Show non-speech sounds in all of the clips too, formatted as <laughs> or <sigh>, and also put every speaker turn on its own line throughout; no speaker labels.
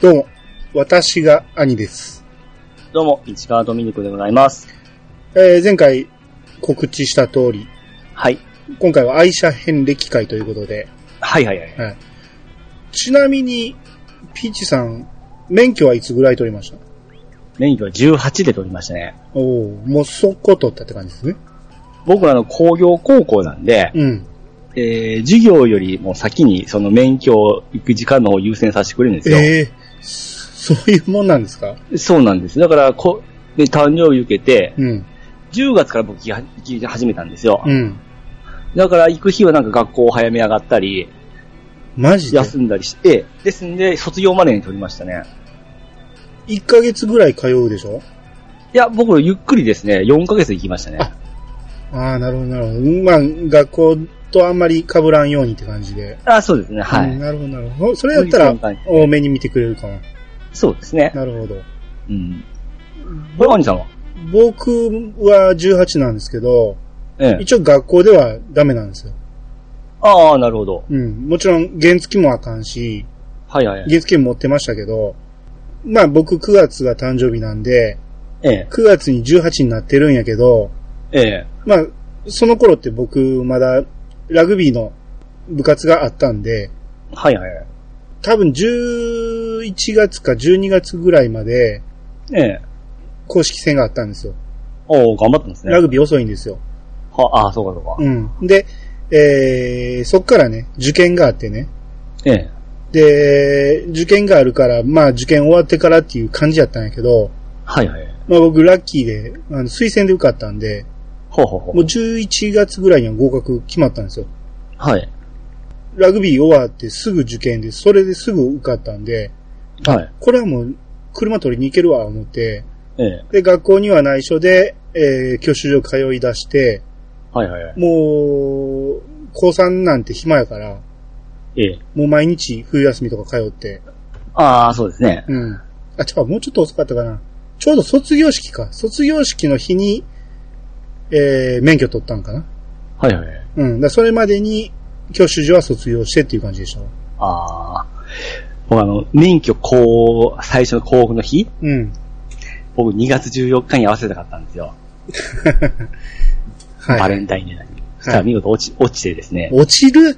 どうも、私が兄です。
どうも、市川ドミニクでございます。
えー前回告知した通り、
はい。
今回は愛車遍歴会ということで、
はいはいはい。
はい。ちなみに、ピーチさん、免許はいつぐらい取りました？
免許は18で取りましたね。
おおもうそこ取ったって感じですね。
僕らの工業高校なんで、
うん。
えー、授業よりも先にその免許を行く時間の方を優先させてくれるんですよ。
ええそういうもんなんですか？
そうなんです。だから、こ、で、誕生日受けて、
うん。
10月から僕行き始めたんですよ。
うん。
だから行く日はなんか学校を早め上がったり、
マジで？
休んだりして、ですんで、卒業までに取りましたね。
?1 ヶ月ぐらい通うでしょ？
いや、僕ゆっくりですね、4ヶ月行きましたね。
あああ、なるほど、なるほど。まあ、学校とあんまり被らんようにって感じで。
あそうですね、はい。
うんなるほど、なるほど。それやったら多めに見てくれるかも。
そうですね。
なるほど。
うん。これ、兄さんは？
僕は18なんですけど、
ええ。
一応学校ではダメなんですよ。
ああ、なるほど。
うん。もちろん原付もあかんし、
はいはい。
原付持ってましたけど、まあ僕9月が誕生日なんで、
ええ。
9月に18になってるんやけど、
ええ。
まあ、その頃って僕まだラグビーの部活があったんで、
はいはいはい。
多分11月か12月ぐらいまで
ええ。
公式戦があったんですよ。
おお頑張ってますね。
ラグビー遅いんですよ。
は、ああ、そうかそうか。
うん。で、えー、そっからね、受験があってね。
ええ。
で、受験があるから、まあ受験終わってからっていう感じやったんやけど、
はいはい。
まあ僕ラッキーで、あの推薦で受かったんで、
ほうほうほう。
もう11月ぐらいには合格決まったんですよ。
はい。
ラグビー終わってすぐ受験で、それですぐ受かったんで、
はい。
これはもう車取りに行けるわ、思って、
ええ。
で、学校には内緒で、えー、教習所通い出して、
はいはいはい。
もう、高3なんて暇やから、
ええ。
もう毎日冬休みとか通って、
ああ、そうですね。
うん。あ、違う、もうちょっと遅かったかな。ちょうど卒業式か。卒業式の日に、えー、免許取ったんかな？
はいはいはい。
うん。だそれまでに、教習所は卒業してっていう感じでしたわ。
ああ。僕あの、免許こう、最初の交付の日
うん。
僕2月14日に合わせたかったんですよ。<laughs>
はい。
バレンタインデーに。そしたら見事落ち、落ちてですね、
落ちる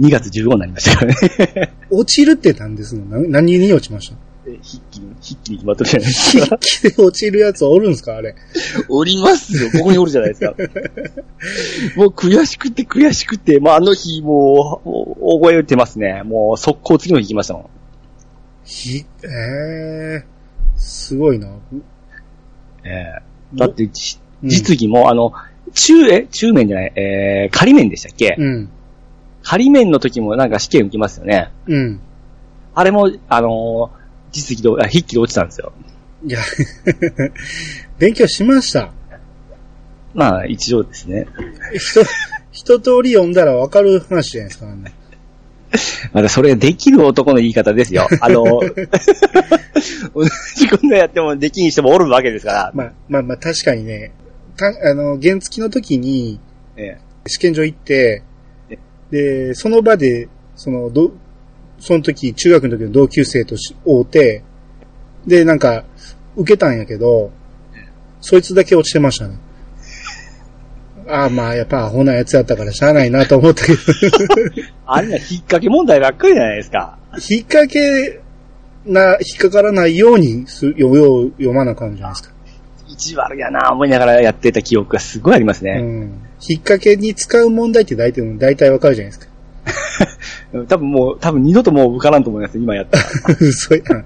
？2月15になりましたからね。<laughs>
落ちるって何ですの？な何に落ちました？
で筆記に、筆記に決まってるじゃないですか。
筆記で落ちるやつおるんすか？あれ。
おりますよ。ここにおるじゃないですか。<laughs> もう悔しくて悔しくて、まあ、あの日もう、もう覚えてますね。もう速攻次の日行きましたもん。
ひ、えー、すごいな。
ええだって、実技も、あの、中、え中面じゃない、えー、仮面でしたっけ、
うん。
仮面の時もなんか試験受けますよね。
うん。
あれも、あのー実技で、あ筆記で落ちたんですよ。
いや、<laughs> 勉強しました。
まあ、一応ですね。
一、一通り読んだらわかる話じゃないですか、ね。
まだそれできる男の言い方ですよ。<laughs> あの、同じことやってもできん人もおるわけですから。
まあ、まあまあ確かにね、たあの、原付の時に
え
試験場行って
え、
で、その場で、その、ど、その時、中学の時の同級生とし会うて、で、なんか、受けたんやけど、そいつだけ落ちてましたね。<laughs> ああ、まあ、やっぱアホなやつやったからしゃあないなと思ったけど、<laughs>
あれは引っ掛け問題ばっかりじゃないですか。
引っ掛けな、引っかからないようにす読よう読まなあかんじゃないですか。
意地悪やな思いながらやってた記憶がすごいあります
う
ね。
ん。引っ掛けに使う問題って大体、大体わかるじゃないですか。<laughs>
多分もう、多分二度ともう受からんと思います、今やったら。<laughs>
嘘やん。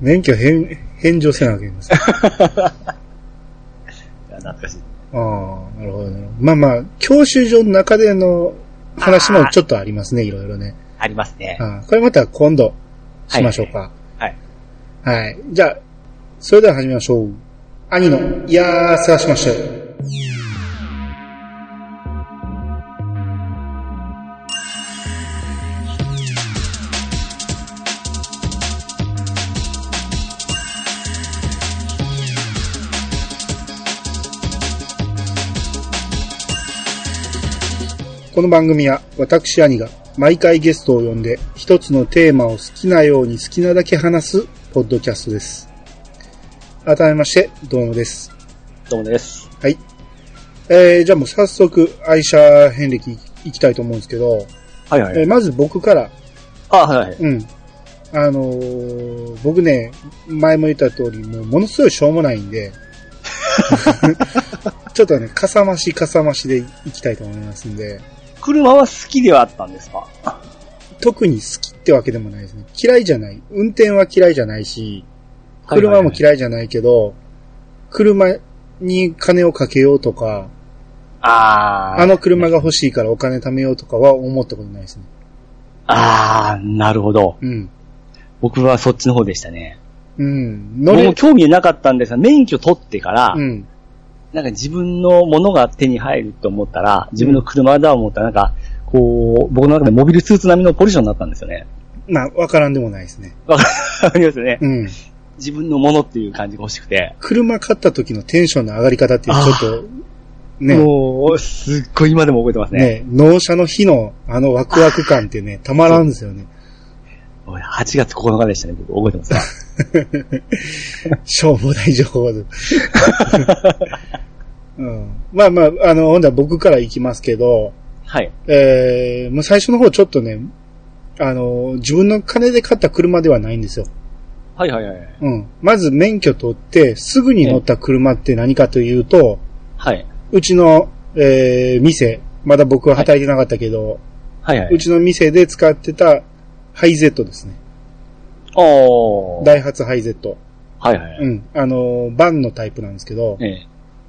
免許返、返上せなきゃ <laughs> いけないんです。
懐かしい。
あ、なるほどね。まあまあ、教習所の中での話もちょっとありますね、いろいろね。
ありますね。
ああこれまた今度しましょうか。
はい。
はい。じゃあ、それでは始めましょう。兄の、いやー、探しましたこの番組は私兄が毎回ゲストを呼んで、一つのテーマを好きなように好きなだけ話す、ポッドキャストです。改めまして、どうもです。
どうもです。
はい。えー、じゃあもう早速、愛車遍歴いきたいと思うんですけど、
はいはい。
えーまず僕から、
あ、はいはい。
うん。あのー僕ね、前も言った通り、もうものすごいしょうもないんで、<laughs> <laughs> ちょっとね、かさ増しかさ増しでいきたいと思いますんで、
車は好きではあったんですか？
特に好きってわけでもないですね。嫌いじゃない。運転は嫌いじゃないし、車も
い。
嫌いじゃないけど、車に金をかけようとか、
あー。
あの車が欲しいからお金貯めようとかは思ったことないですね。
あー、なるほど。
うん。
僕はそっちの方でしたね。
うん。乗
も、興味なかったんですが、免許取ってから、
うん。
なんか自分のものが手に入ると思ったら、自分の車だと思ったら、なんか、こう、僕の中でモビルスーツ並みのポジションになったんですよね。
まあ、わからんでもないですね。
わかりますよね。
うん。
自分のものっていう感じが欲しくて。
車買った時のテンションの上がり方ってちょっと、ね、
もう、すっごい今でも覚えてますね。
ね、納車の日のあのワクワク感ってね、たまらんですよね。
もう8月9日でしたね、僕覚えてますわ。
しょうもない情報で。<laughs> うん、まあまあ、あの、ほんだら僕から行きますけど、
はい。
えー、もう最初の方ちょっとね、あの、自分の金で買った車ではないんですよ。
はいはいはい。
うん。まず免許取って、すぐに乗った車って何かというと、
はい。
うちの、えー、店、まだ僕は働いてなかったけど、
はいはいう
ちの店で使ってたハイゼットですね。
おー。
ダイハツハイゼット。
はいはい。
うん。あの、バンのタイプなんですけど、
ええ。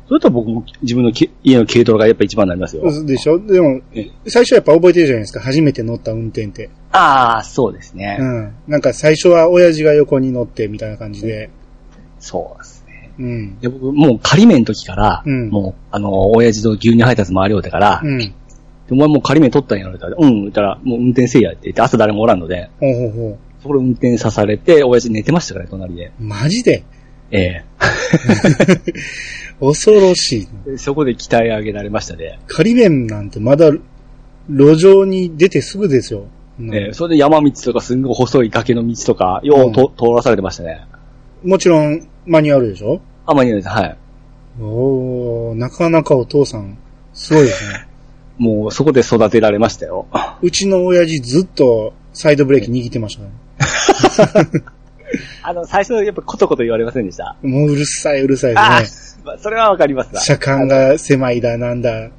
それと僕も自分のけ家の軽トラがやっぱ一番になりますよ。
でしょ？でも
え、
最初やっぱ覚えてるじゃないですか？初めて乗った運転って。
ああ、そうですね。
うん。なんか最初は親父が横に乗ってみたいな感じで。
そうですね。
うん。
で、僕、もう仮免の時から、
うん
もう、あの、親父と牛乳配達回りようてから、
うん。
でお前もう仮免取ったんやろって言ったら、うん、言ったら、もう運転せいやって言って、朝誰もおらんので、
ほうほうほう。
そこで運転さされて、親父寝てましたからね、隣で。
マジで？
ええ <laughs>
恐ろしい。
でそこで鍛え上げられましたね。
仮面なんてまだ路上に出てすぐですよ。うん
ええそれで山道とかすんごい細い崖の道とか、ようと、通らされてましたね。
もちろんマニュアルでしょ？
あんまりないです。はい。
おー、なかなかお父さん、すごいですね。
もうそこで育てられましたよ。
うちの親父ずっとサイドブレーキ握ってましたね。<laughs>
あの、最初やっぱコトコト言われませんでした？
もううるさいうるさい
あ
ですね。
あ、まあそれはわかりますわ。
車間が狭いだなんだ。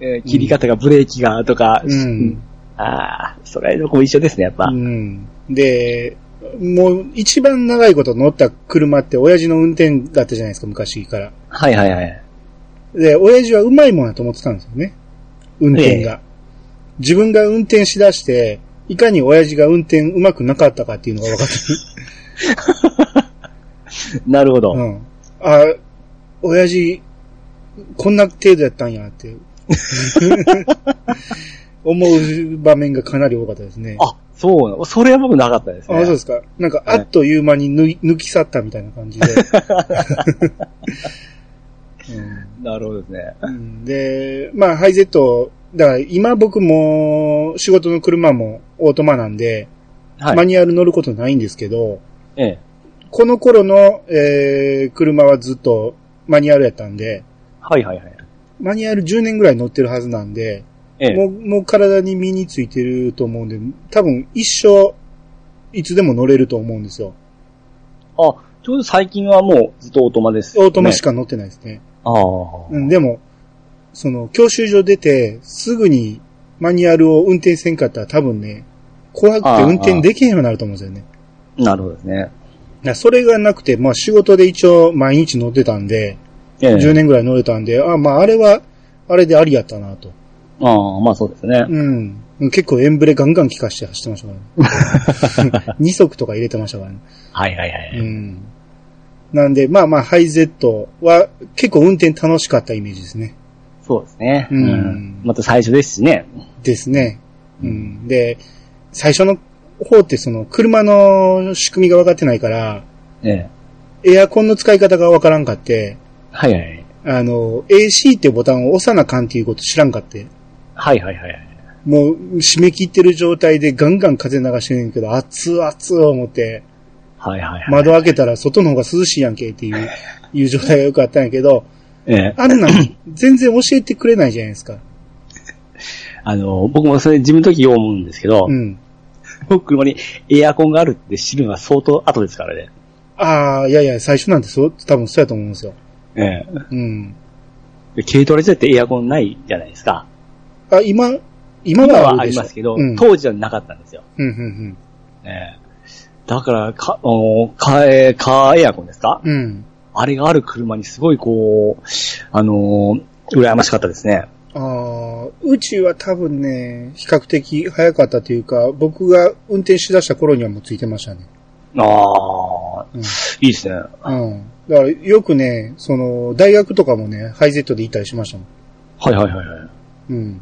えー切り方がブレーキがとか、
うん。
ああ、それの子一緒ですね、やっぱ。
うん。で、もう一番長いこと乗った車って親父の運転だったじゃないですか、昔から。
はいはいはい。
で、親父はうまいもんやと思ってたんですよね。運転が。自分が運転しだして、いかに親父が運転うまくなかったかっていうのが分かって <laughs>
なるほど。
る。うん。あ、親父、こんな程度やったんやって。<laughs> 思う場面がかなり多かったですね。
あ、そう。それは僕なかったですね。
あ、そうですか。なんか、あっという間に抜き去ったみたいな感じで。<laughs> うん
なるほどですね。
うんで、まあ、ハイゼット、だから今僕も仕事の車もオートマなんで、
はい。
マニュアル乗ることないんですけど、
ええ。
この頃の、えー車はずっとマニュアルやったんで、
はいはいはい。
マニュアル10年ぐらい乗ってるはずなんで、
ええ。
もう、もう体に身についてると思うんで、多分一生、いつでも乗れると思うんですよ。
あ、ちょうど最近はもうずっとオートマです、
オートマし
か。
か乗ってないですね。
ああ。
うん、でも、その、教習所出て、すぐにマニュアルを運転せんかったら多分ね、怖くて運転できへんようになると思うんですよね。
なるほどですね。
それがなくて、まあ仕事で一応毎日乗ってたんで、
ええ。
10年ぐらい乗れたんで、あまああれは、あれでありやったなと。
ああ、まあそうですね。
うん。結構エンブレガンガン効かして走ってましたからね。<laughs> 2足とか入れてましたからね。
はいはいはい。
うん。なんで、まあまあ、ハイゼットは結構運転楽しかったイメージですね。
そうですね。
うん
また最初ですしね。
ですね。うん。で、最初の方ってその車の仕組みが分かってないから、
ええ。
エアコンの使い方が分からんかって、
はいはい。
あの、AC ってボタンを押さなあかんっていうこと知らんかって。
はいはいはい。
もう締め切ってる状態でガンガン風流してるんやけど、熱々思って、
はいはいはい。
窓開けたら外の方が涼しいやんけっていう、<laughs> いう状態がよくあったんやけど、
ええ。
あんなん全然教えてくれないじゃないですか。<laughs>
あの、僕もそれ自分の時よう思うんですけど、
うん。
僕車にエアコンがあるって知るのは相当後ですからね。
ああ、いやいや、最初なんてそう、多分そうやと思うんですよ。
ええ。
うん。
で軽トラ時代ってエアコンないじゃないですか。
あ、今、今
今はありますけど、
うん。
当時はなかったんですよ。
うん、うん、
ええ。だから、か、おカー、カーエアコンですか？
うん。うん。
あれがある車にすごいこう、あのー羨ましかったですね。
ああ、うちは多分ね、比較的早かったというか、僕が運転しだした頃にはもうついてましたね。
ああ、
うん。
いいですね。
うん。だからよくね、その、大学とかもね、ハイゼットで行ったりしましたもん。
はいはいはいはい。
うん。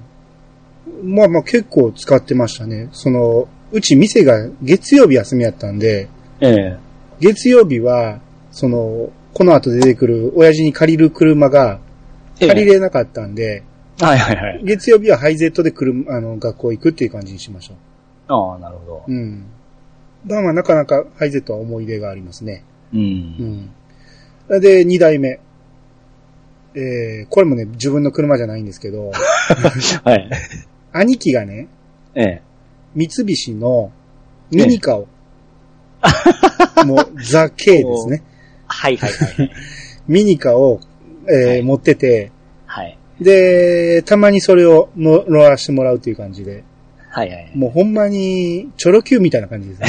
まあまあ結構使ってましたね。その、うち店が月曜日休みやったんで、
ええ
月曜日は、その、この後出てくる親父に借りる車が
ええ
借りれなかったんで、
はいはいはい。
月曜日はハイゼットで車、あの、学校行くっていう感じにしましょ
ああ、なるほど。
う。うん。まあまあなかなかハイゼットは思い出がありますね。
う。
うんん。で、二代目。えー、これもね、自分の車じゃないんですけど、<laughs>
はい。
兄貴がね、
ええ。
三菱のミニカを、もうザ・ K ですね。<laughs>
はいはいはい。
ミニカを、えー
はい
持ってて、
はい。
で、たまにそれをの乗らしてもらうという感じで、
はいはい。
もうほんまに、チョロ Q みたいな感じですね。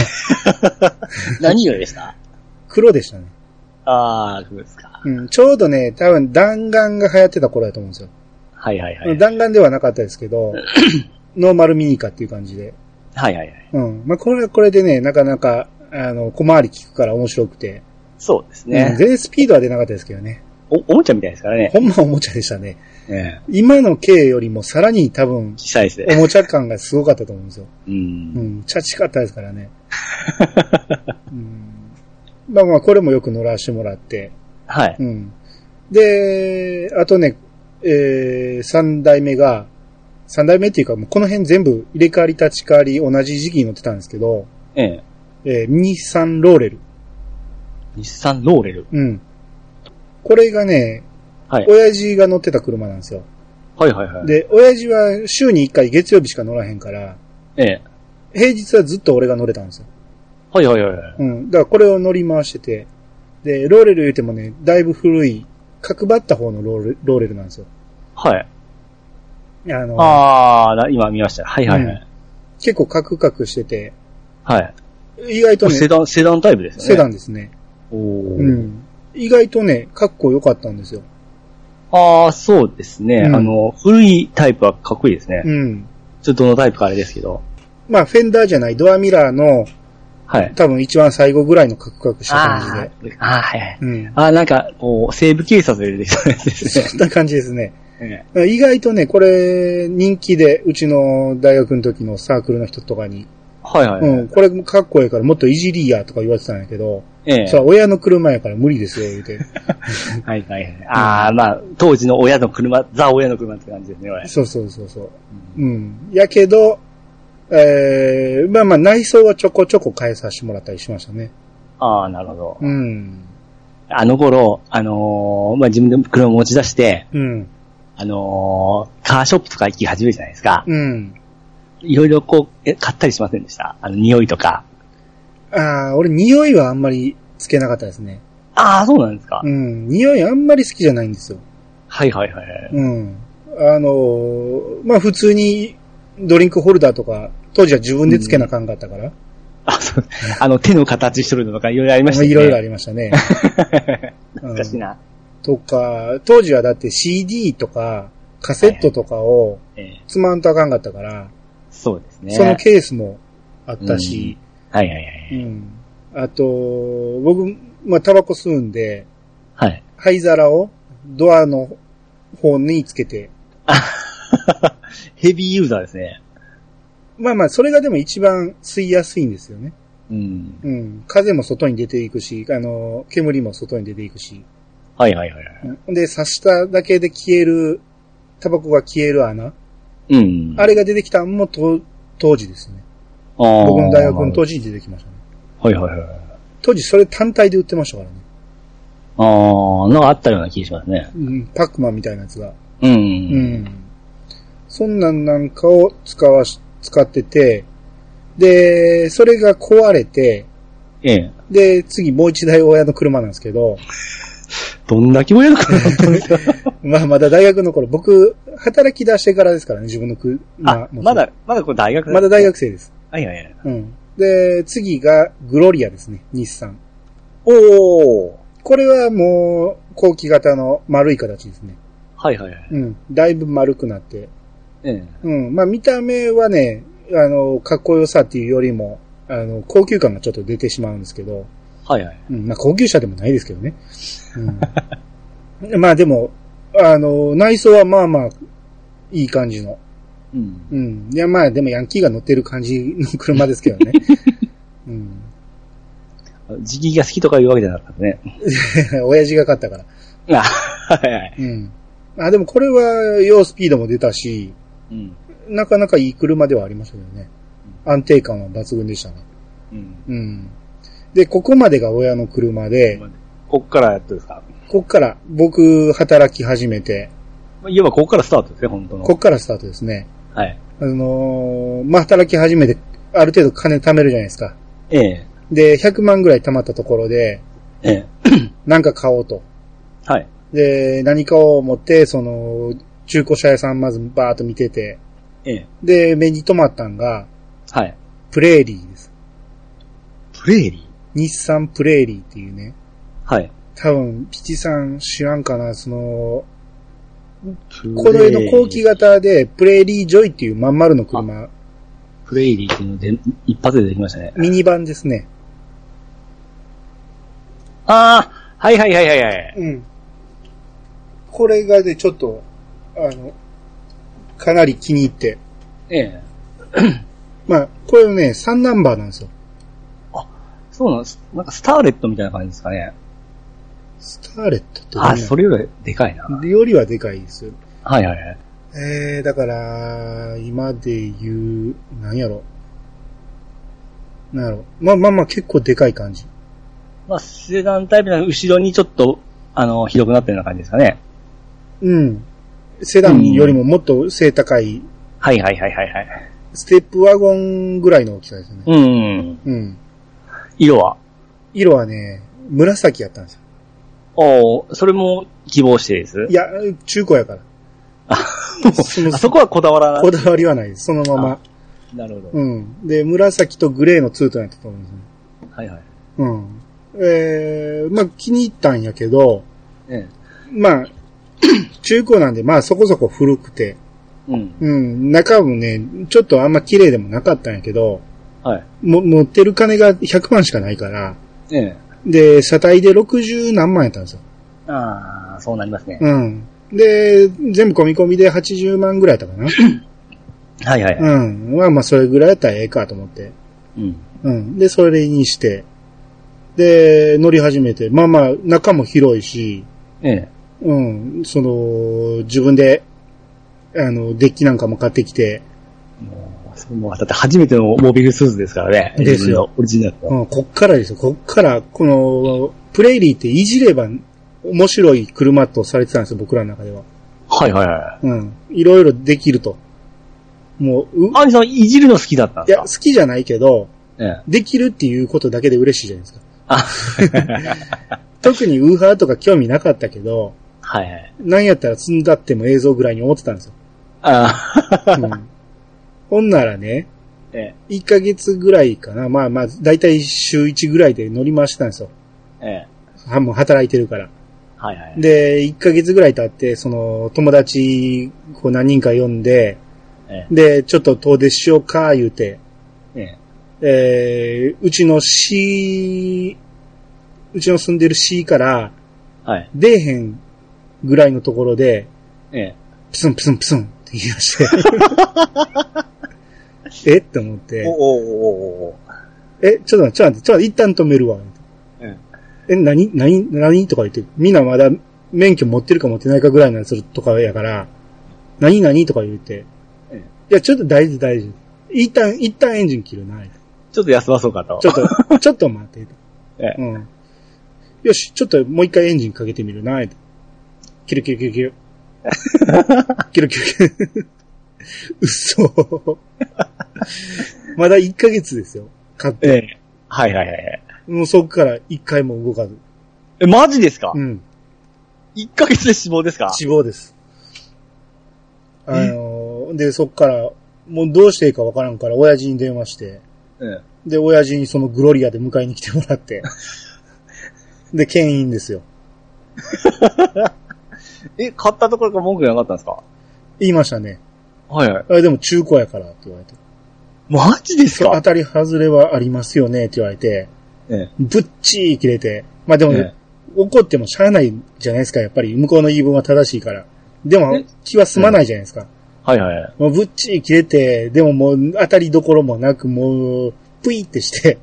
<laughs>
何色でした？
黒でしたね。
ああ、そうですか。
うん、ちょうどね、多分弾丸が流行ってた頃だと思うんですよ。
はいはいはい。
弾丸ではなかったですけど、<laughs> ノーマルミニカっていう感じで。
はいはいはい。
うん。まあ、これはこれでね、なかなか、あの、小回り効くから面白くて。
そうです
うん
ね。
全然スピードは出なかったですけどね。
お、おもちゃみたいですからね。
ほんまおもちゃでしたね。
ええ。
今の K よりもさらに多分、
小さいです
お
ね。
もちゃ感がすごかったと思うんですよ。
う。
うんん。チャチかったですからね。うん。まあまあ、これもよく乗らせてもらって。
はい。
うん。で、あとね、えー、三代目が、三代目っていうか、もうこの辺全部入れ替わり立ち替わり同じ時期に乗ってたんですけど、
ええ。
えー、日産ローレル。
日産ローレル？
うん。これがね、
はい。
親父が乗ってた車なんですよ。
はいはいはい。
で、親父は週に1回月曜日しか乗らへんから、
ええ。
平日はずっと俺が乗れたんですよ。
はいはいはいはい。
うん。だからこれを乗り回してて、で、ローレル言うてもね、だいぶ古い、角張った方のローレローレルなんですよ。
はい。
あの、
ああ、な今見ました。はいはいはい。
結構カクカクしてて、
はい。
意外とね、
セダン、セダンタイプですよね。
セダンですね。
おー
うん。意外とね、かっこよかったんですよ。
ああ、そうですね。
うん
あの、古いタイプはかっこいいですね。
うん。
ちょっとどのタイプかあれですけど。
まあ、フェンダーじゃない、ドアミラーの、
はい。
多分一番最後ぐらいのカクカクした感じ
あ
で。
ーあー、はいはい。
うん。
あーなんか、こう、西部警察で出てきそうなやつですね。
そんな感じですね。
ええ
意外とね、これ、人気で、うちの大学の時のサークルの人とかに、
はいはい。
うん、これかっこいいからもっといじりやとか言われてたんやけど、
ええ
それは親の車やから無理ですよ、言うて。<laughs>
はいはいはい。ああ、まあ、当時の親の車、ザ親の車って感じですね、これ。
そうそうそうそう。うん。やけど、えー、まあまあ内装はちょこちょこ変えさせてもらったりしましたね。
ああ、なるほど。
うん。
あの頃、あのーまあ、自分で車を持ち出して、
うん。
あのーカーショップとか行き始めるじゃないですか。
うん。
いろいろこう、え、買ったりしませんでした？あの、匂いとか。
ああ、俺匂いはあんまりつけなかったですね。
ああ、そうなんですか。
うん。匂いあんまり好きじゃないんですよ。
はいはいはいはい。
うん。あのーまあ普通にドリンクホルダーとか、当時は自分でつけなあかんかったから、
あ、そう。あの、手の形しとるのとかいろいろありましたね。
いろいろありましたね。<laughs>
懐かしいな。
とか、当時はだって CD とかカセットとかを
ええ
つまんとあかんかったから、
そうですね。
そのケースもあったし、
はいはいはい。
うん。あと、僕、まあタバコ吸うんで、
はい。
灰皿をドアの方につけて、<laughs>
ヘビーユーザーですね。
まあまあ、それがでも一番吸いやすいんですよね。
うん。
うん。風も外に出ていくし、あの、煙も外に出ていくし。
はいはいはい
で、刺しただけで消える、タバコが消える穴。
うん。
あれが出てきたのもと当時ですね。
あ
僕の大学の当
時。
時に出てきましたね。
はいはいはい。
当時それ単体で売ってましたからね。
ああ、なんかあったような気がしますね。
うん、パックマンみたいなやつが。
うん。
うん。そんなんなんかを使わし、使ってて、で、それが壊れて、
ええ。
で、次もう一台親の車なんですけど、<laughs>
どんだけ親の子だったんですか <laughs>
まあまだ大学の頃、僕、働き出してからですからね、自分のく、
あ、
もう
まだ、まだこれ大学
まだ大。学生です。
はいはいはい。
うん。で、次がグロリアですね、日産。
おお。
これはもう、後期型の丸い形ですね。
はいはいはい。
うん。だいぶ丸くなって。
ええ。
うん。まあ見た目はね、あの、かっこよさっていうよりも、あの、高級感がちょっと出てしまうんですけど、
はいはい。
うん。まあ高級車でもないですけどね。うん。<laughs> まあでも、あの、内装はまあまあ、いい感じの。
うん。
うん。いやまあでもヤンキーが乗ってる感じの車ですけどね。<laughs> うん。
時期が好きとかいうわけじゃなかったね。<laughs>
親父が買ったから。
あ、はいはい。
うん。あ、でもこれは、要スピードも出たし、
うん。
なかなかいい車ではありましたけどね。安定感は抜群でしたね。
うん。
うん。で、ここまでが親の車で、
こっからやっとですか？
こっから僕働き始めて、
まあいわばこっからスタートですね、本当の。
こっからスタートですね。
はい。
あのーまあ、働き始めて、ある程度金貯めるじゃないですか。
ええ。
で、100万ぐらい貯まったところで、
ええ。<clears throat>
なんか買おうと。
はい。
で、何買おう思って、その、中古車屋さんまずバーっと見てて、
ええ。
で、目に留まったんが、
はい。
プレーリーです。
プレーリ
日産プレーリーっていうね。
ーはい。
多分、ピチさん知らんかな、その、こ
こ
のの後期型で、プレーリージョイっていうまん丸の車、
プレーリーっていうので、一発でできましたね。
ミニバンですね。
ああはいはいはいはいはい。
うん。これがね、ちょっと、あの、かなり気に入って。
ええ。
まあ、これね、3ナンバーなんですよ。
そうなんです。なんかスターレットみたいな感じですかね。
スターレットって
あ、
ね
それよりでかいな。
よりはでかいですよ。
はいはいはい。
えー、だから、今で言う、なんやろ。なんやろ。まあまあまあ結構でかい感じ。
まあ、セダンタイプな後ろにちょっと、あの、広くなったような感じですかね。
うん。セダンよりももっと背高い、
はいはいはいはいはい。
ステップワゴンぐらいの大きさですよね。
うん。
うん。
色は？
色はね、紫やったんですよ。
おーそれも希望してです？
いや、中古やから。
あ
そ
そこはこだわらない？
こだわりはないです。そのまま。
なるほど。
うん。で、紫とグレーのツートンやったと思うんですね。
はいはい。
うん。えー、まあ気に入ったんやけど、
え
まあ、<clears throat> 中古なんで、まあそこそこ古くて、
え。うん。
うん、中もね、ちょっとあんま綺麗でもなかったんやけど、
はい。
も、持ってる金が100万しかないから、
ええ。
で、車体で60何万やったんですよ。
ああ、そうなりますね。
うん。で、全部込み込みで80万ぐらいやったかな。<coughs>
はいはいはい。
うん。まあまあ、それぐらいやったらええかと思って。
うん。
うん。で、それにして、で、乗り始めて、まあまあ、中も広いし、
ええ。
うん、その、自分で、あの、デッキなんかも買ってきて、
もう、だって初めてのモービルスーツですからね。
ですよ
オリジナルの。
うん、こっからですよ。こっから、この、プレイリーっていじれば面白い車とされてたんですよ、僕らの中では。
はいはいはい。
うん。いろいろできると。もう、う
アンジさん、いじるの好きだったん
いや、
ですか？
好きじゃないけど、
ええ。
できるっていうことだけで嬉しいじゃないですか。
あ、<laughs>
特にウーハーとか興味なかったけど、
はいはい。
なんやったら積んだっても映像ぐらいに思ってたんですよ。
ああ、
うん、ほんならね、
ええ。
1ヶ月ぐらいかな。まあまあ、だいたい週1ぐらいで乗り回してたんですよ。
ええ。
はもう働いてるから。
はいはい。
で、1ヶ月ぐらい経って、その、友達、こう何人か呼んで、
え
で、ちょっと遠出しようか、言うて、
え。ええ。
えー、うちの市、うちの住んでる市から、
はい。
出えへんぐらいのところで、
ええ。
プスンプスンプスンって言い出して。<laughs> え？って思って
お、おおおお
え、ちょっと待って、ちょっと待って、ちょっと一旦止めるわ。
え
え、何、何、何？とか言って、みんなまだ免許持ってるか持ってないかぐらいのやつとかやから、何？何？とか言って
え
や、ちょっと大事大事。一旦、一旦エンジン切るな。
ちょっと休まそうかと。
ちょっと、<laughs> ちょっと待って。
ええ
うん。よし、ちょっともう一回エンジンかけてみるな。<laughs> キルキルキルキル。キルキルキル。<laughs> 嘘。<laughs> まだ1ヶ月ですよ。買って。
ええ。はいはいはいはい。
もうそっから一回も動かず。
え、マジですか？
うん。
?1 ヶ月で死亡ですか？
死亡です。あのーで、そっから、もうどうしていいかわからんから、親父に電話して、
え
で、親父にそのグロリアで迎えに来てもらって、<laughs> で、牽引ですよ。
え。え、買ったところから文句なかったんですか？
言いましたね。
はいはい。
あでも中古やからって言われて。
マジですか？
当たり外れはありますよねって言われて、
え
ぶっちー切れて。まあでも、
え
怒ってもしゃあないじゃないですか、やっぱり。向こうの言い分は正しいから。でも
え、
気は済まないじゃないですか。
はいはいはい。
もうぶっちー切れて、でももう当たりどころもなく、もう、ぷいってして、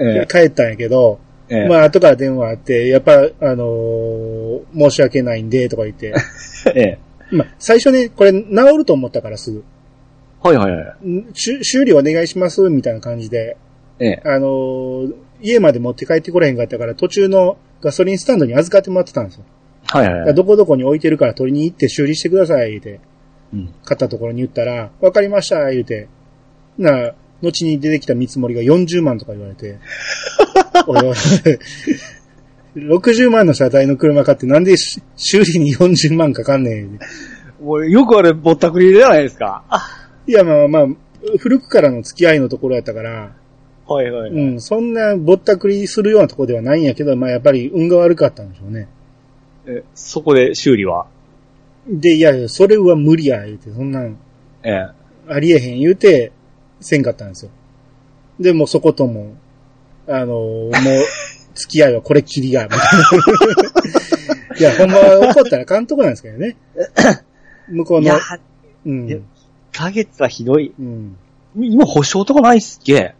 え
帰ったんやけど、
ええ
まあ後から電話あって、やっぱ、あのー申し訳ないんで、とか言って。<laughs>
ええ。
まあ最初ね、これ治ると思ったからすぐ。
はいはいはい。
ん修修理お願いします、みたいな感じで。
ええ。
あのー家まで持って帰ってこれへんかったから、途中のガソリンスタンドに預かってもらってたんですよ。
はいはいはい。
どこどこに置いてるから取りに行って修理してください、言うて。
うん。
買ったところに言ったら、わかりました、言うて。な、後に出てきた見積もりが40万とか言われて。<laughs> おいおい60万の車体の車買ってなんでし修理に40万かかんねん。
もうよくあれぼったくりじゃないですか。あ
いや、まあまあ、古くからの付き合いのところやったから、
はいはい。
うん、そんなぼったくりするようなところではないんやけど、まあやっぱり運が悪かったんでしょうね。
え、そこで修理は？
で、いやいや、それは無理や、言うて、そんなん、
ええ。
ありえへん言うて、せんかったんですよ。で、もうそことも、あのもう、<laughs> 付き合いはこれっきりや、みたいな。<laughs> いや、ほんまは怒ったら監督なんですけどね。<laughs> 向こうの
いや、、
うん
い。や1ヶ月はひどい。
うん。
今保証とかないっすっけ？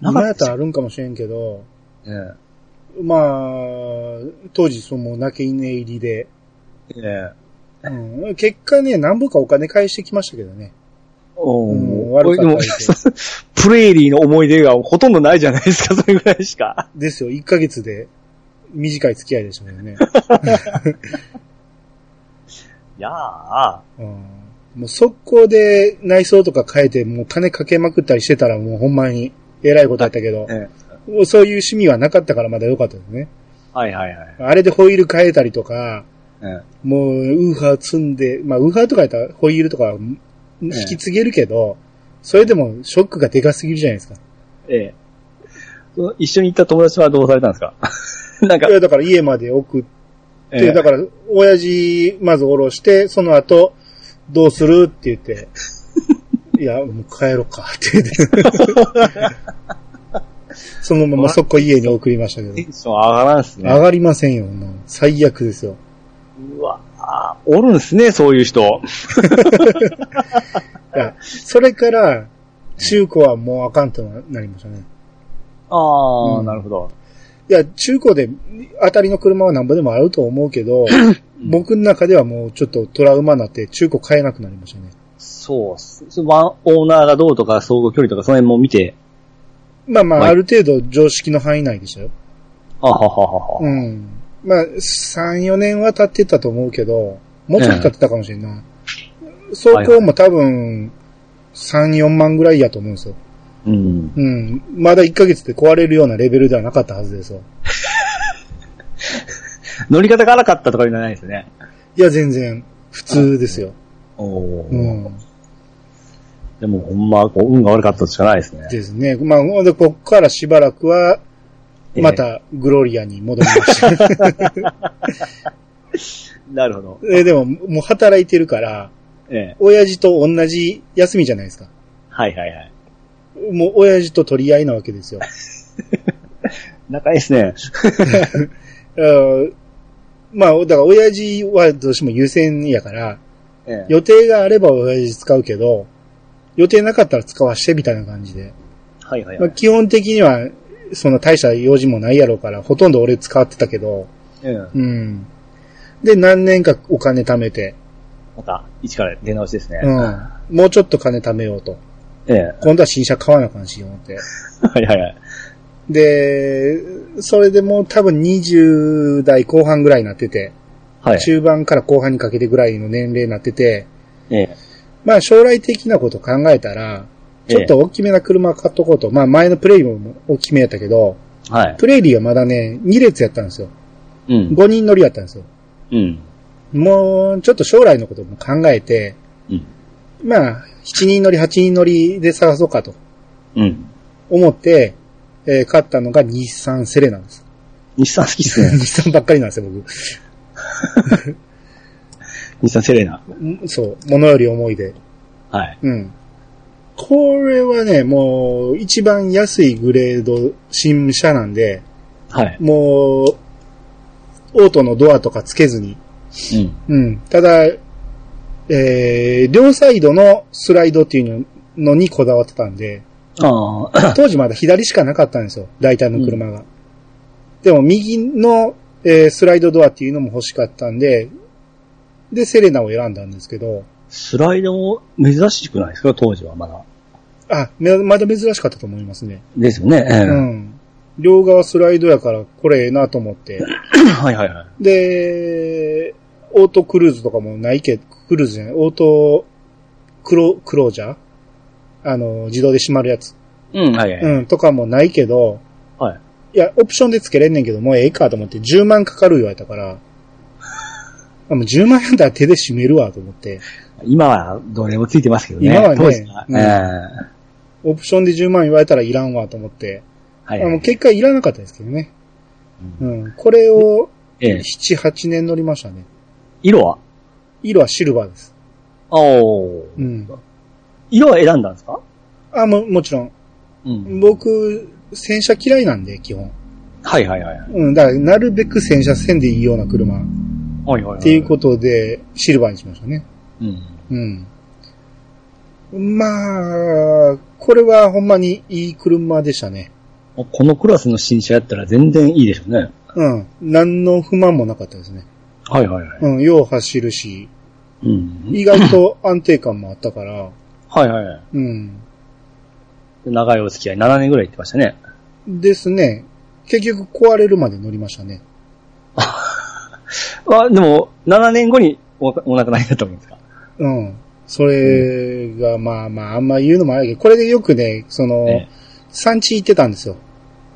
なか
今やったらあるんかもしれんけど、
え
まあ、当時その泣け稲入りで、
え。ええ。
うん、結果ね、何ぼかお金返してきましたけどね。
お
うん
ー
悪 <laughs>
プレーリーの思い出がほとんどないじゃないですか、<laughs> それぐらいしか。
ですよ、1ヶ月で短い付き合いでしたけどね。
い <laughs> やあ。
うん、もう速攻で内装とか変えて、もう金かけまくったりしてたらもうほんまに偉いことだったけど、
ええ。
もうそういう趣味はなかったからまだ良かったですね。
はいはいはい。
あれでホイール変えたりとか、
ええ。
もうウーハー積んで、まあウーハーとかやったらホイールとか引き継げるけど、それでもショックがでかすぎるじゃないですか。
ええ。その一緒に行った友達はどうされたんですか？<laughs> なんか
い、やだから家まで送って、
ええ
だから、親父、まず下ろして、その後、どうするって言って、<laughs> いや、もう帰ろうか、って言って。そのままそこ家に送りましたけど
テ。ンション上がらんっすね。
上がりませんよ、最悪ですよ。
うわあおるんすね、そういう人。<laughs>
いや、それから、中古はもうあかんとなりましたね。
ああ、
うん
なるほど。
いや、中古で当たりの車はなんぼでもあると思うけど、<laughs> 僕の中ではもうちょっとトラウマになって中古買えなくなりましたね。
そうっす。オーナーがどうとか、相互距離とか、その辺も見て、
まあまあ、
はい
ある程度常識の範囲内でしたよ。
あはははは。
うん。まあ、3、4年は経ってたと思うけど、もうちょっと経ってたかもしれんない。走行も多分、3、4万ぐらいやと思うんですよ。
うん。
うん。まだ1ヶ月で壊れるようなレベルではなかったはずですよ。<laughs>
乗り方が荒かったとかいうのはないですね。
いや、全然、普通ですよ。
おお、
うん。
でもほんま、こう運が悪かったとしかないですね。
ですね。まあ、ほんで、こっからしばらくは、また、グロリアに戻りました。<laughs>
なるほど。
えでも、もう働いてるから、
ええ。
親父と同じ休みじゃないですか。
はいはいはい。
もう、親父と取り合いなわけですよ。<laughs>
仲いいですね。<laughs>
うんまあ、だから親父はどうしても優先やから、
ええ。
予定があれば親父使うけど、予定なかったら使わしてみたいな感じで。まあ、
はいはいはい。
基本的には、その大した用事もないやろうから、ほとんど俺使ってたけど、
ええ。
うん。で、何年かお金貯めて、
また、一から出直しですね。
うん。もうちょっと金貯めようと。
ええ。
今度は新車買わなあかんし、思って。<laughs>
はいはいはい。
で、それでもう多分20代後半ぐらいになってて、
はい。
中盤から後半にかけてぐらいの年齢になってて、
ええ。
まあ将来的なこと考えたら、ちょっと大きめな車買っとこうと。まあ前のプレイも大きめやったけど、
はい。
プレイリーはまだね、2列やったんですよ。
うん。
5人乗りやったんですよ。
うん。
もう、ちょっと将来のことも考えて、
うん。
まあ、7人乗り、8人乗りで探そうかと
うん。
思って、えー買ったのが日産セレナです。
日産好きっすね。<laughs>
日産ばっかりなんですよ、僕。<laughs>
日産セレナ。
んそう、物より重いで。
はい。
うん。これはね、もう、一番安いグレード、新車なんで、
はい。
もう、オートのドアとかつけずに。
うん。
うん。ただ、えー、両サイドのスライドっていうのにこだわってたんで、
ああ。<laughs>
当時まだ左しかなかったんですよ。大体の車が。でも右の、えースライドドアっていうのも欲しかったんで、で、セレナを選んだんですけど、
スライドも珍しくないですか？当時はまだ。
あ、めまだ珍しかったと思いますね。
ですよね。ええ
うん。両側スライドやから、これええなと思って。<coughs>
はいはいはい。
で、オートクルーズとかもないけクルーズじゃない、オートクロ、クロージャー？あの、自動で閉まるやつ。
うん、はいはい。
うん、とかもないけど、
はい。
いや、オプションでつけれんねんけど、もうええかと思って10万かかる言われたから、あもう10万やったら手で閉めるわと思って、
今はどれもついてますけどね。
今はね
当時は
うん
ええ
オプションで10万言われたらいらんわと思って、
はい
あもう結果いらなかったですけどね。
う
うんん、これを
ええ
7、8年乗りましたね。
色は？
色はシルバーです。
おー
うん。
色は選んだんですか？
あ、も、もちろん。
うん。
僕、洗車嫌いなんで、基本。
はいはいはい。
うん、だから、なるべく洗車せんでいいような車。っ
はいはいはい。
ていうことで、シルバーにしましたね。
うん。
うん。まあ、これはほんまにいい車でしたね。
このクラスの新車やったら全然いいでしょうね。
うん。何の不満もなかったですね。
はいはいはい。
うん、よう走るし、
うん。
意外と安定感もあったから、
はいはいはい。
うん。
長いお付き合い7年ぐらい行ってましたね。
ですね。結局壊れるまで乗りましたね。<laughs>
あ、でも、7年後におお亡くなりになったんですか？
うん。それが、まあまあ、あんま言うのもあれだけど、これでよくね、その、
ええ
産地行ってたんですよ。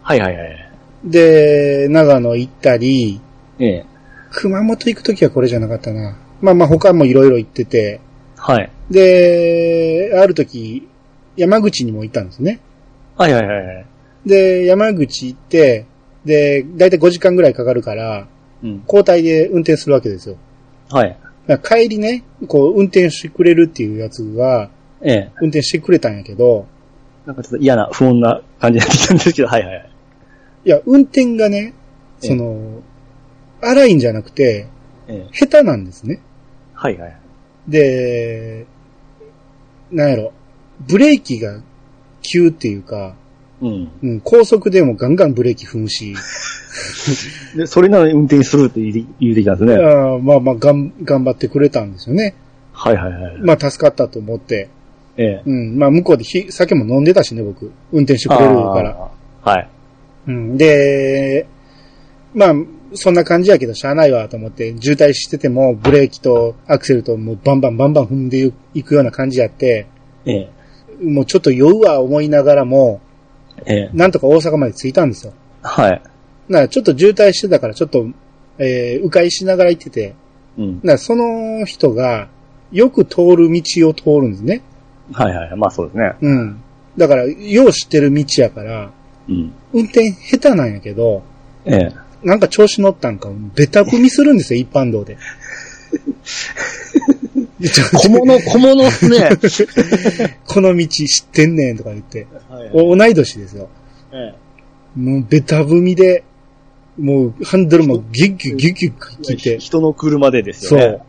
はいはいはい。
で、長野行ったり、
ええ。
熊本行くときはこれじゃなかったな。まあまあ他もいろいろ行ってて、
はい。
で、ある時、山口にも行ったんですね。
はいはいはいはい。
で、山口行って、で、だいたい5時間ぐらいかかるから、
うん。
交代で運転するわけですよ。
はい。
帰りね、こう、運転してくれるっていうやつが、
ええ。
運転してくれたんやけど、
なんかちょっと嫌な、不穏な感じになってきたんですけど、はいはいはい。
いや、運転がね、
ええ
その、荒いんじゃなくて、
ええ。
下手なんですね。
はいはい。
で、なんやろ、ブレーキが急っていうか、
うん。
うん、高速でもガンガンブレーキ踏むし、<laughs>
で、それなのに運転するって言うて言うてきたんですね。
あーまあまあがん、頑張ってくれたんですよね。
はいはいはい。
まあ助かったと思って。
ええ。
うん、まあ向こうでひ酒も飲んでたしね、僕。運転してくれるから。
あー。はい。
うん、で、まあ、そんな感じやけどしゃあないわと思って、渋滞しててもブレーキとアクセルともうバンバンバンバン踏んでいくような感じやって、
ええ。
もうちょっと酔うわ思いながらも、
ええ。
なんとか大阪まで着いたんですよ。
はい。
ならちょっと渋滞してたからちょっと、えー、迂回しながら行ってて、
うん。
ならその人がよく通る道を通るんですね。
はいはい。まあそうですね。
うん。だから、よう知ってる道やから、
うん。
運転下手なんやけど、
ええ。
なんか調子乗ったんか、ベタ踏みするんですよ、一般道で。<laughs>
小物、小物ね。<laughs>
この道知ってんねんとか言って。
はい
お同い年ですよ。
え
もうベタ踏みで、もうハンドルもギュッギュッギュッギュッ切って、
人の車でです
そ
よね。
う。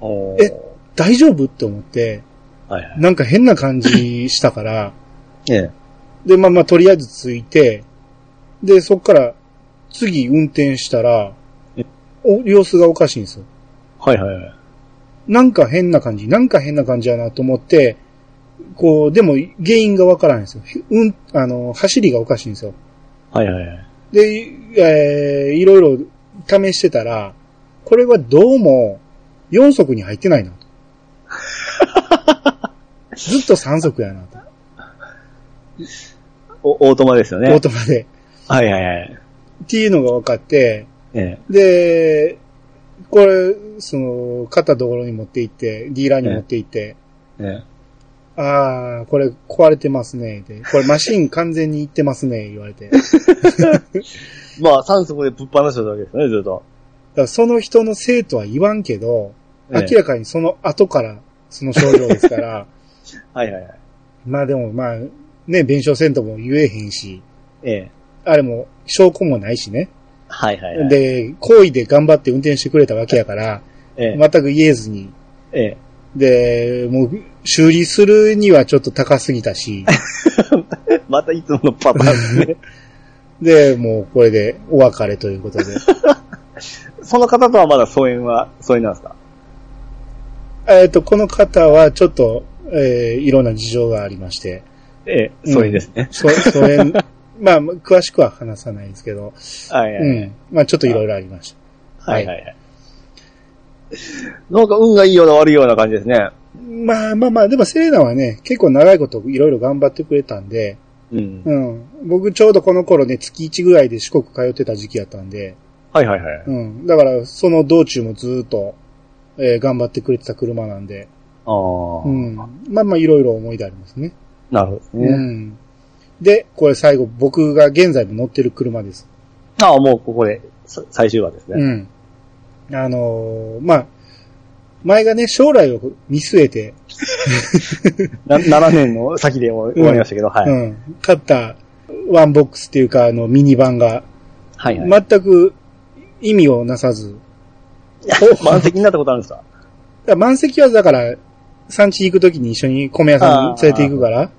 おー
え大丈夫？って思って、
はいはい。
なんか変な感じしたから、<laughs>
ええ。
で、まあまあとりあえず着いて、で、そっから次運転したら
え、
お様子がおかしいんですよ。
はいはいはい。
なんか変な感じ、なんか変な感じやなと思って、こう、でも原因がわからないんですよ。うん、あの、走りがおかしいんですよ。
はいはいはい。
で、えー、いろいろ試してたら、これはどうも4速に入ってないなと。<laughs> ずっと3速やなと。
お、オートマですよね。
オートマで。
はいはいはい。
っていうのが分かって、
え
で、これ、その、買ったところに持って行って、ディーラーに持って行って、
え。え
ああ、これ壊れてますね。で、これマシン完全にいってますね、言われて。だか
え。まあ、酸素でぶっ放してたわけですね、ずっと。
らその人のせいとは言わんけど、
ええ
明らかにその後からその症状ですから、<laughs>
はいはいはい。
まあでもまあ、ね、弁償せんとも言えへんし、
ええ。
あれも証拠もないしね。
はいはいはい。、
で、行為で頑張って運転してくれたわけやから、
ええ。
全く言えずに、
ええ。
で、もう修理するにはちょっと高すぎたし、<laughs>
またいつものパターンですね。<laughs>
で、もうこれでお別れということで。<laughs>
その方とはまだ疎遠は、疎遠なんですか？
えっと、この方はちょっと、えーいろんな事情がありまして、
ええ、疎遠ですね。
そ、それ、<laughs> まあ、詳しくは話さないですけど、
はいはい。
うん。まあ、ちょっといろいろありました。
はいはいはい。なんか運がいいような悪いような感じですね。
まあまあまあ、でもセレナはね、結構長いこといろいろ頑張ってくれたんで、
うん。
うん。僕ちょうどこの頃ね、月1ぐらいで四国通ってた時期やったんで、
はいはいはい。
うん。だから、その道中もずーっと、えー頑張ってくれてた車なんで、
ああ。
うん。まあまあ、いろいろ思い出ありますね。
なるほどです
う
ね。
ん。で、これ最後、僕が現在も乗ってる車です。
ああ、もうここで、さ最終話ですね。
うん。あのーまあ、前がね、将来を見据えて、<laughs>
な7年の先で終わりましたけど、はい。
うん。買ったワンボックスっていうか、あの、ミニバンが、
はいはい。
全く意味をなさず、
満席になったことあるんですか？
満席はだから、産地行くときに一緒に米屋さんに連れて行くから、
はい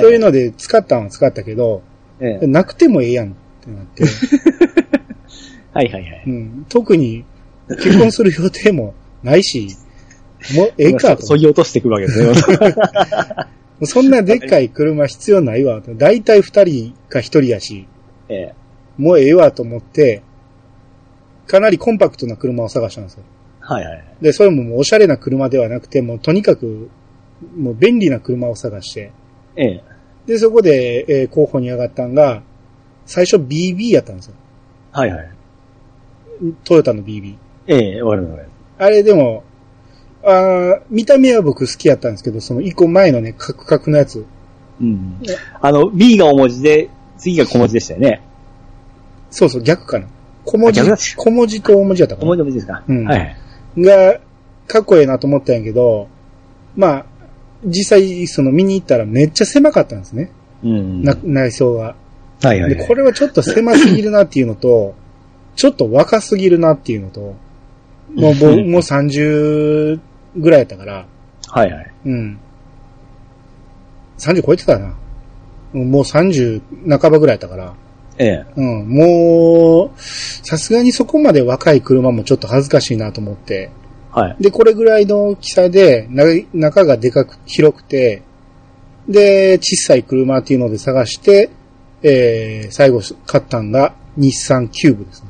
そういうので使ったんは使ったけど、
ええ。
なくてもええやんってなって、<laughs>
はいはいはい。
うん、特に結婚する予定もないし、もうええかと <laughs>
そ。ぎ落としてくるわけですね。<laughs>
そんなでっかい車必要ないわ。だいたい二人か一人やし、
ええ。
もうええわと思って、かなりコンパクトな車を探したんですよ。
はいはい。
で、それももうおしゃれな車ではなくて、もうとにかく、もう便利な車を探して、
ええ。
で、そこで、えー候補に上がったんが、最初 BB やったんですよ。
はいはい。
トヨタの BB。
ええ、わかりますわかります。
あれでも、あー見た目は僕好きやったんですけど、その一個前のね、カクカクのやつ。
うん。あの、B が大文字で、次が小文字でしたよね。
そうそう、逆かな。小文字
あ逆だった、
小文字と大文字やったか
小
な
文字ですか
うん
はい。
が、かっこええなと思ったんやけど、まあ、実際、その見に行ったらめっちゃ狭かったんですね。
うん。
な内装が。
はいはい。
で、これはちょっと狭すぎるなっていうのと、ちょっと若すぎるなっていうのと、もう、もう30ぐらいやったから、
はいはい。
うん。30超えてたな。うんもう30半ばぐらいやったから、
ええ。
うん、もう、さすがにそこまで若い車もちょっと恥ずかしいなと思って、
はい。
で、これぐらいの大きさで、な中がでかく、広くて、で、小さい車っていうので探して、えー、最後買ったんが、日産キューブですね。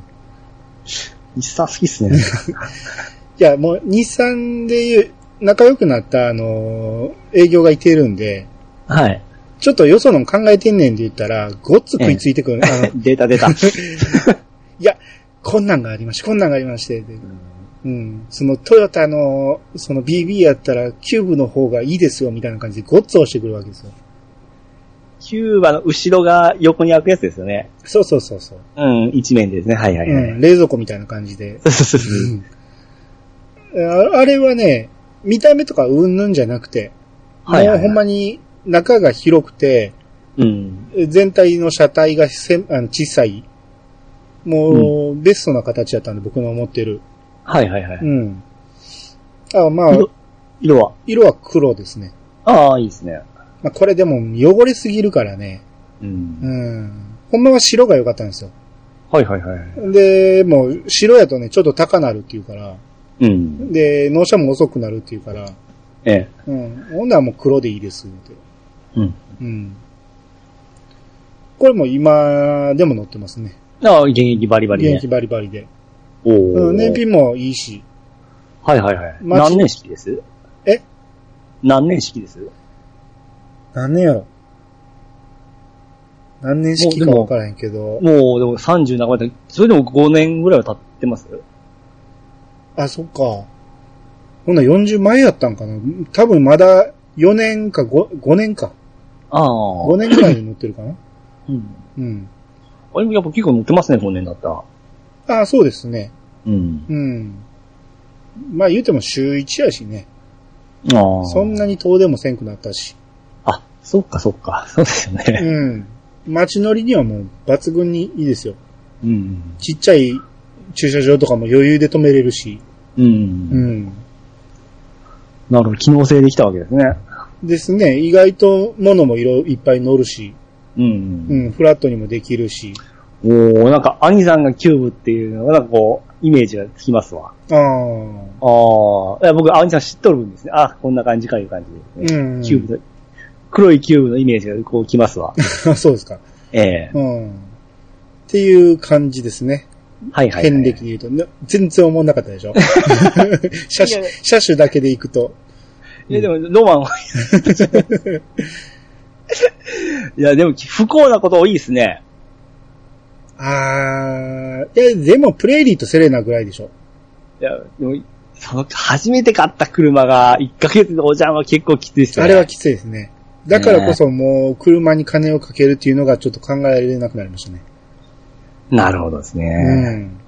日産好きっすね。<laughs>
いや、もう、日産でいう、仲良くなった、あのー営業がいてるんで、
はい。
ちょっとよその考えてんねんって言ったら、ごっつ食いついてくる。あの、
データ出た。<laughs>
いや、こんなんがありまして、こんなんがありまして、でうん。そのトヨタの、その bB やったら、キューブの方がいいですよ、みたいな感じでごっつ押してくるわけですよ。
キューバの後ろが横に開くやつですよね。
そうそうそうそう。
うん、一面ですね。はいはいはい。
うん。冷蔵庫みたいな感じで。
そう
んああれはね、見た目とかうんぬんじゃなくて、
はいはい
ほんまに中が広くて、
うん。
全体の車体がせんあの小さい、もう、ベストな形だったんで、僕の思ってる。
はいはいはい。
うん。あまあ、
色色は？
色は黒ですね。
ああ、いいですね。
まあ、これでも汚れすぎるからね。
うん
う。ん。ほんまは白が良かったんですよ。
はいはいはい。
で、もう白やとね、ちょっと高なるっていうから、
うん。
で、納車も遅くなるっていうから、
ええ。
うん。ほんならもう黒でいいですって。
うん。
うん。これも今でも乗ってますね。
ああ、現役バリバリね
現役。バリバリで。
おお。
うん、燃費もいいし。
はいはいはい。何年式です？
え？
何年式です？
何年やろ何年式か分からへんけど。
もう、でも30半ばで、それでも5年ぐらいは経ってます？
あ、そっか。ほんなら40前やったんかな多分まだ4年か 5, 5年か。
ああ。
5年ぐらいに乗ってるかな？<laughs>
うん。
うん。
あれもやっぱ結構乗ってますね、5年だったら。
あそうですね。
うん。
うん。まあ言うても週1やしね。
ああ。
そんなに遠出もせんくなったし。
あ、そっかそっか。<laughs> そうですよね。
うん。街乗りにはもう抜群にいいですよ。
うん。
ちっちゃい駐車場とかも余裕で止めれるし。
う。
うんん。
なるほど、機能性できたわけですね。
ですね。意外と物も色いっぱい乗るし。
うん。
うん。フラットにもできるし。
おー、なんか、兄さんがキューブっていうのが、なんかこう、イメージがつきますわ。
ああ。
ああ。いや僕、兄さん知っとるんですね。あ、こんな感じかいう感じですね。
うん。
キューブの、黒いキューブのイメージがこうきますわ。
あ <laughs> そうですか。
ええ
うん。っていう感じですね。
はいはい、はい。
遍歴で言うと、ね全然思んなかったでしょ <laughs> 車種車種だけで行くと。
いや、でも、ロマンは。<laughs> いや、でも、不幸なこと多いですね。
あー、いや、でもプレイリーとセレナぐらいでしょ。
いや、でも、その、初めて買った車が1ヶ月でお邪魔は結構きついですね。
あれはきついですね。だからこそもう車に金をかけるっていうのがちょっと考えられなくなりましたね。
なるほどですね。
うん。